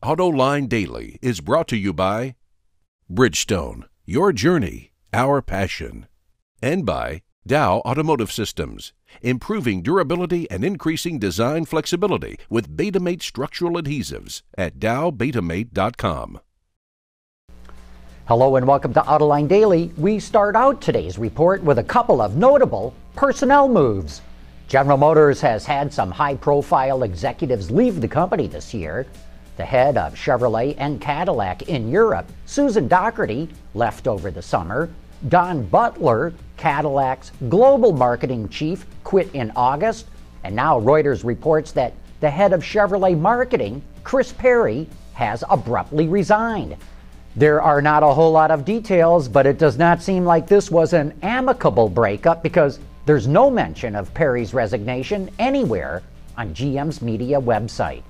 AutoLine Daily is brought to you by Bridgestone, your journey, our passion, and by Dow Automotive Systems, improving durability and increasing design flexibility with Betamate structural adhesives at dowbetamate.com. Hello and welcome to Autoline Daily. We start out today's report with a couple of notable personnel moves. General Motors has had some high profile executives leave the company this year. The head of Chevrolet and Cadillac in Europe, Susan Docherty, left over the summer. Don Butler, Cadillac's global marketing chief, quit in August. And now Reuters reports that the head of Chevrolet marketing, Chris Perry, has abruptly resigned. There are not a whole lot of details, but it does not seem like this was an amicable breakup because there's no mention of Perry's resignation anywhere on GM's media website.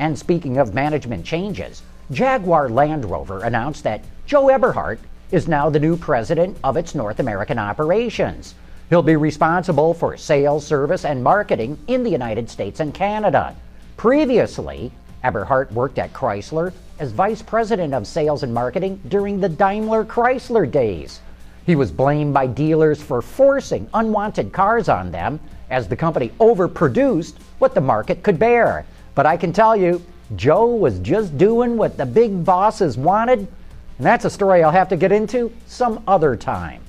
And speaking of management changes, Jaguar Land Rover announced that Joe Eberhart is now the new president of its North American operations. He'll be responsible for sales, service, and marketing in the United States and Canada. Previously, Eberhart worked at Chrysler as vice president of sales and marketing during the Daimler Chrysler days. He was blamed by dealers for forcing unwanted cars on them as the company overproduced what the market could bear. But I can tell you, Joe was just doing what the big bosses wanted, and that's a story I'll have to get into some other time.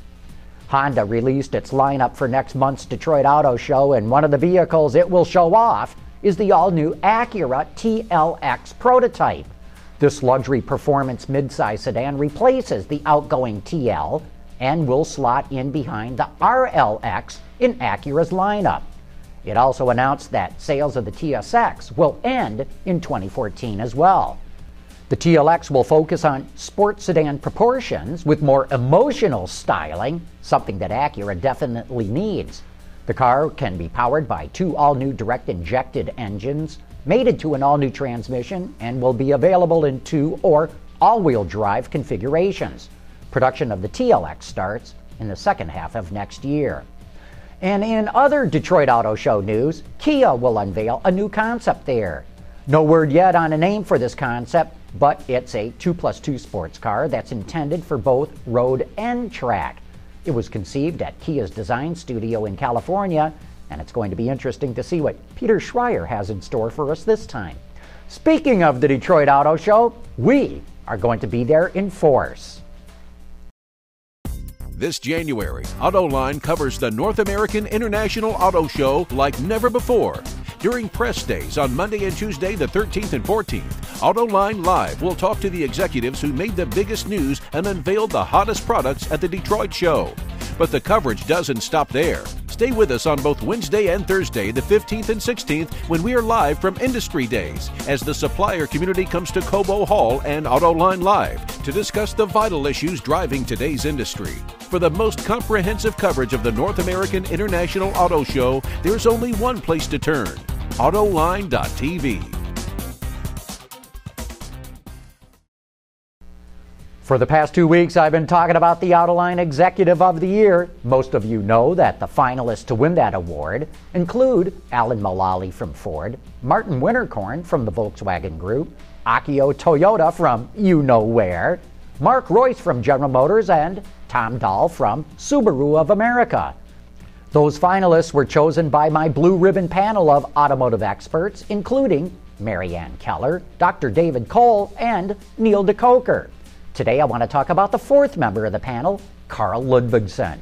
Honda released its lineup for next month's Detroit Auto Show, and one of the vehicles it will show off is the all new Acura TLX prototype. This luxury performance midsize sedan replaces the outgoing TL and will slot in behind the RLX in Acura's lineup. It also announced that sales of the TSX will end in 2014 as well. The TLX will focus on sports sedan proportions with more emotional styling, something that Acura definitely needs. The car can be powered by two all new direct injected engines, mated to an all new transmission, and will be available in two or all wheel drive configurations. Production of the TLX starts in the second half of next year. And in other Detroit Auto Show news, Kia will unveil a new concept there. No word yet on a name for this concept, but it's a 2 plus 2 sports car that's intended for both road and track. It was conceived at Kia's design studio in California, and it's going to be interesting to see what Peter Schreyer has in store for us this time. Speaking of the Detroit Auto Show, we are going to be there in force. This January, AutoLine covers the North American International Auto Show like never before. During press days on Monday and Tuesday, the 13th and 14th, AutoLine Live will talk to the executives who made the biggest news and unveiled the hottest products at the Detroit show. But the coverage doesn't stop there. Stay with us on both Wednesday and Thursday, the 15th and 16th, when we are live from Industry Days, as the supplier community comes to Cobo Hall and AutoLine Live to discuss the vital issues driving today's industry. For the most comprehensive coverage of the North American International Auto Show, there's only one place to turn Autoline.tv. For the past two weeks, I've been talking about the Autoline Executive of the Year. Most of you know that the finalists to win that award include Alan Mulally from Ford, Martin Winterkorn from the Volkswagen Group, Akio Toyoda from you know where, Mark Reuss from General Motors, and Tom Doll from Subaru of America. Those finalists were chosen by my blue ribbon panel of automotive experts, including Maryann Keller, Dr. David Cole, and Neil De Koker. Today I want to talk about the fourth member of the panel, Karl Ludvigsen.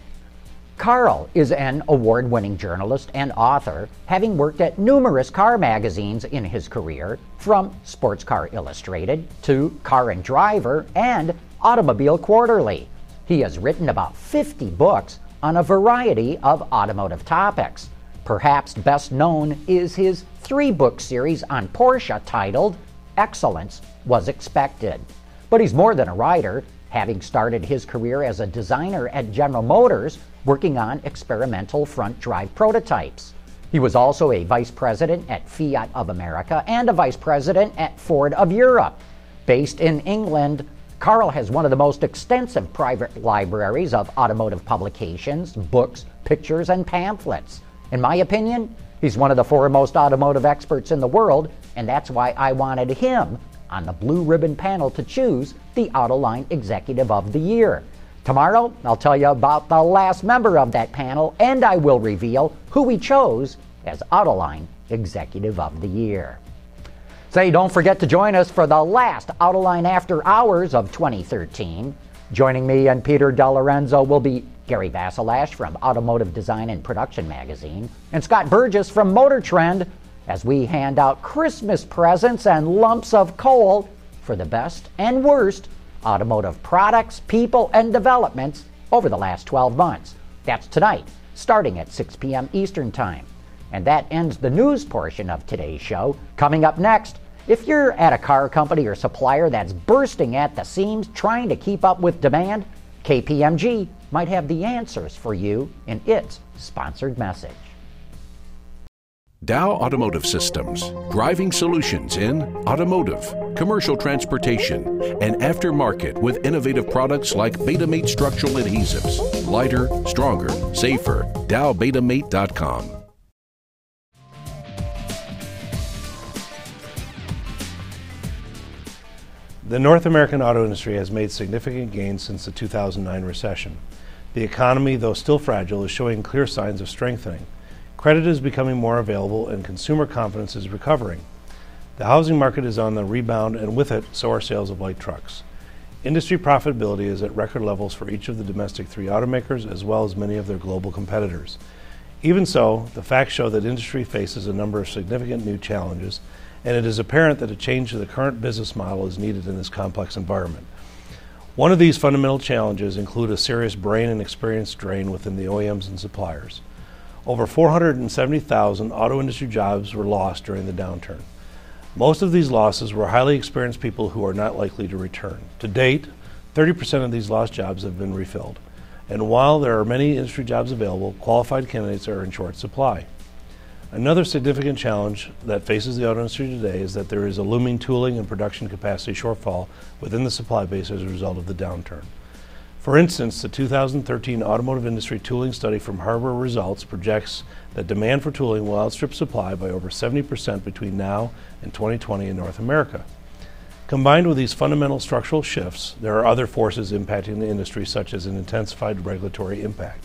Karl is an award winning journalist and author, having worked at numerous car magazines in his career, from Sports Car Illustrated to Car and Driver and Automobile Quarterly. He has written about 50 books on a variety of automotive topics. Perhaps best known is his three book series on Porsche titled Excellence Was Expected. But he's more than a writer, having started his career as a designer at General Motors, working on experimental front drive prototypes. He was also a vice president at Fiat of America and a vice president at Ford of Europe. Based in England, Karl has one of the most extensive private libraries of automotive publications, books, pictures, and pamphlets. In my opinion, he's one of the foremost automotive experts in the world, and that's why I wanted him on the blue ribbon panel to choose the Autoline Executive of the Year. Tomorrow, I'll tell you about the last member of that panel, and I will reveal who we chose as Autoline Executive of the Year. Say, don't forget to join us for the last Autoline After Hours of 2013. Joining me and Peter DeLorenzo will be Gary Vasilash from Automotive Design and Production Magazine and Scott Burgess from Motor Trend as we hand out Christmas presents and lumps of coal for the best and worst automotive products, people, and developments over the last 12 months. That's tonight, starting at 6 p.m. Eastern Time. And that ends the news portion of today's show. Coming up next, if you're at a car company or supplier that's bursting at the seams trying to keep up with demand, KPMG might have the answers for you in its sponsored message. Dow Automotive Systems, driving solutions in automotive, commercial transportation, and aftermarket with innovative products like Betamate structural adhesives. Lighter, stronger, safer. DowBetamate.com. The North American auto industry has made significant gains since the 2009 recession. The economy, though still fragile, is showing clear signs of strengthening. Credit is becoming more available and consumer confidence is recovering. The housing market is on the rebound, and with it, so are sales of light trucks. Industry profitability is at record levels for each of the domestic three automakers as well as many of their global competitors. Even so, the facts show that industry faces a number of significant new challenges and it is apparent that a change to the current business model is needed in this complex environment. One of these fundamental challenges include a serious brain and experience drain within the OEMs and suppliers. Over 470,000 auto industry jobs were lost during the downturn. Most of these losses were highly experienced people who are not likely to return. To date, 30% of these lost jobs have been refilled. And while there are many industry jobs available, qualified candidates are in short supply. Another significant challenge that faces the auto industry today is that there is a looming tooling and production capacity shortfall within the supply base as a result of the downturn. For instance, the 2013 Automotive Industry Tooling Study from Harbour Results projects that demand for tooling will outstrip supply by over 70% between now and 2020 in North America. Combined with these fundamental structural shifts, there are other forces impacting the industry, such as an intensified regulatory impact.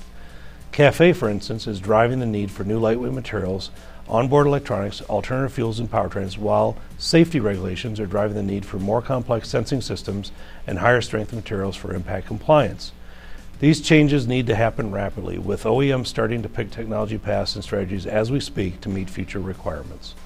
CAFE, for instance, is driving the need for new lightweight materials, onboard electronics, alternative fuels, and powertrains, while safety regulations are driving the need for more complex sensing systems and higher strength materials for impact compliance. These changes need to happen rapidly, with OEMs starting to pick technology paths and strategies as we speak to meet future requirements.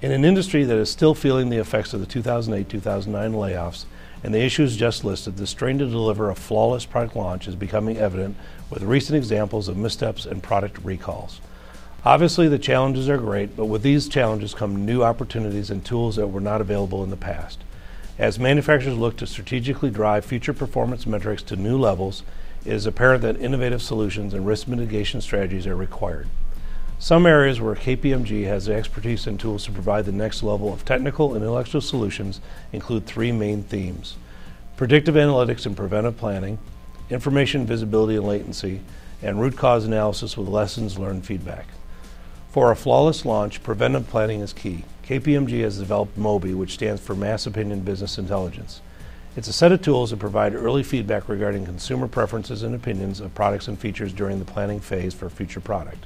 In an industry that is still feeling the effects of the 2008 2009 layoffs, and the issues just listed, the strain to deliver a flawless product launch is becoming evident with recent examples of missteps and product recalls. Obviously, the challenges are great, but with these challenges come new opportunities and tools that were not available in the past. As manufacturers look to strategically drive future performance metrics to new levels, it is apparent that innovative solutions and risk mitigation strategies are required. Some areas where KPMG has the expertise and tools to provide the next level of technical and intellectual solutions include three main themes predictive analytics and preventive planning, information visibility and latency, and root cause analysis with lessons learned feedback. For a flawless launch, preventive planning is key. KPMG has developed MOBI, which stands for Mass Opinion Business Intelligence. It's a set of tools that provide early feedback regarding consumer preferences and opinions of products and features during the planning phase for a future product.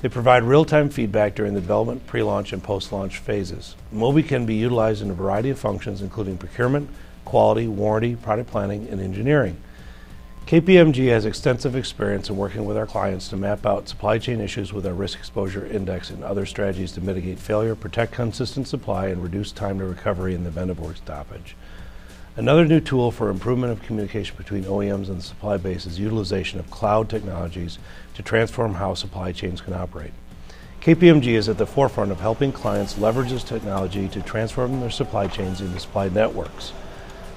They provide real-time feedback during the development, pre-launch, and post-launch phases. MOBI can be utilized in a variety of functions, including procurement, quality, warranty, product planning, and engineering. KPMG has extensive experience in working with our clients to map out supply chain issues with our risk exposure index and other strategies to mitigate failure, protect consistent supply, and reduce time to recovery in the event of work stoppage. Another new tool for improvement of communication between OEMs and the supply base is utilization of cloud technologies to transform how supply chains can operate. KPMG is at the forefront of helping clients leverage this technology to transform their supply chains into supply networks.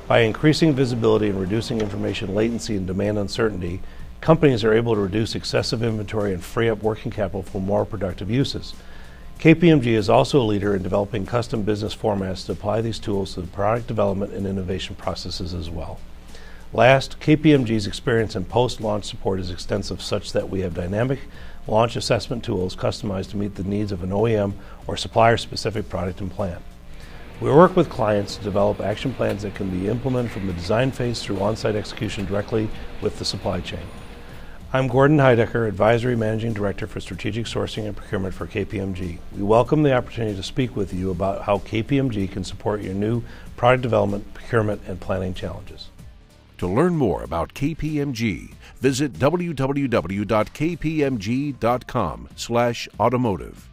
By increasing visibility and reducing information latency and demand uncertainty, companies are able to reduce excessive inventory and free up working capital for more productive uses. KPMG is also a leader in developing custom business formats to apply these tools to the product development and innovation processes as well. Last, KPMG's experience in post-launch support is extensive such that we have dynamic launch assessment tools customized to meet the needs of an OEM or supplier-specific product and plan. We work with clients to develop action plans that can be implemented from the design phase through on site execution directly with the supply chain. I'm Gordon Heidecker, Advisory Managing Director for Strategic Sourcing and Procurement for KPMG. We welcome the opportunity to speak with you about how KPMG can support your new product development, procurement, and planning challenges. To learn more about KPMG, visit www.kpmg.com/automotive.